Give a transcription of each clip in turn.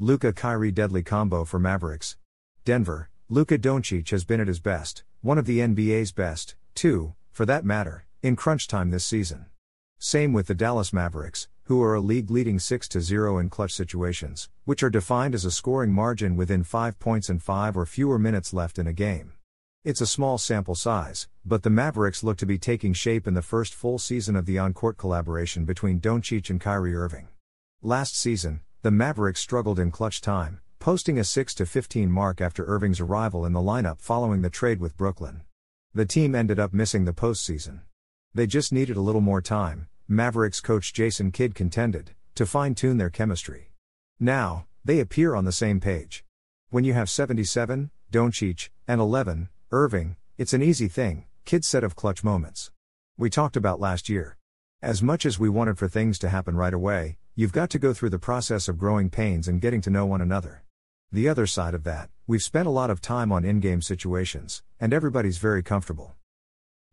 Luka Kyrie deadly combo for Mavericks. Denver, Luka Doncic has been at his best, one of the NBA's best, too, for that matter, in crunch time this season. Same with the Dallas Mavericks, who are a league leading 6 0 in clutch situations, which are defined as a scoring margin within 5 points and 5 or fewer minutes left in a game. It's a small sample size, but the Mavericks look to be taking shape in the first full season of the on court collaboration between Doncic and Kyrie Irving. Last season, the Mavericks struggled in clutch time, posting a 6 15 mark after Irving's arrival in the lineup following the trade with Brooklyn. The team ended up missing the postseason. They just needed a little more time, Mavericks coach Jason Kidd contended, to fine tune their chemistry. Now, they appear on the same page. When you have 77, Doncic, and 11, Irving, it's an easy thing, Kidd said of clutch moments. We talked about last year. As much as we wanted for things to happen right away, you've got to go through the process of growing pains and getting to know one another. The other side of that, we've spent a lot of time on in game situations, and everybody's very comfortable.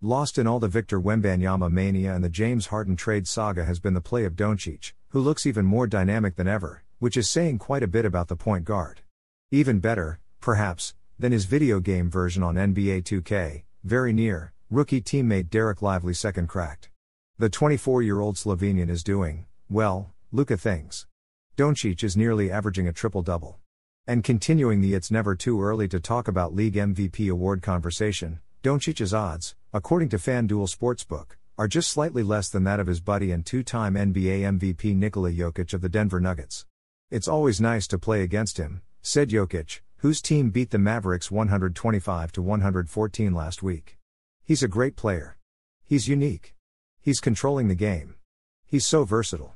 Lost in all the Victor Wembanyama mania and the James Harden trade saga has been the play of Doncic, who looks even more dynamic than ever, which is saying quite a bit about the point guard. Even better, perhaps, than his video game version on NBA 2K, very near, rookie teammate Dereck Lively second cracked. The 24 year old Slovenian is doing, well, Luka things. Doncic is nearly averaging a triple double. And continuing the It's Never Too Early to Talk About League MVP award conversation, Doncic's odds, according to FanDuel Sportsbook, are just slightly less than that of his buddy and two time NBA MVP Nikola Jokic of the Denver Nuggets. It's always nice to play against him, said Jokic, whose team beat the Mavericks 125 to 114 last week. He's a great player. He's unique. He's controlling the game. He's so versatile.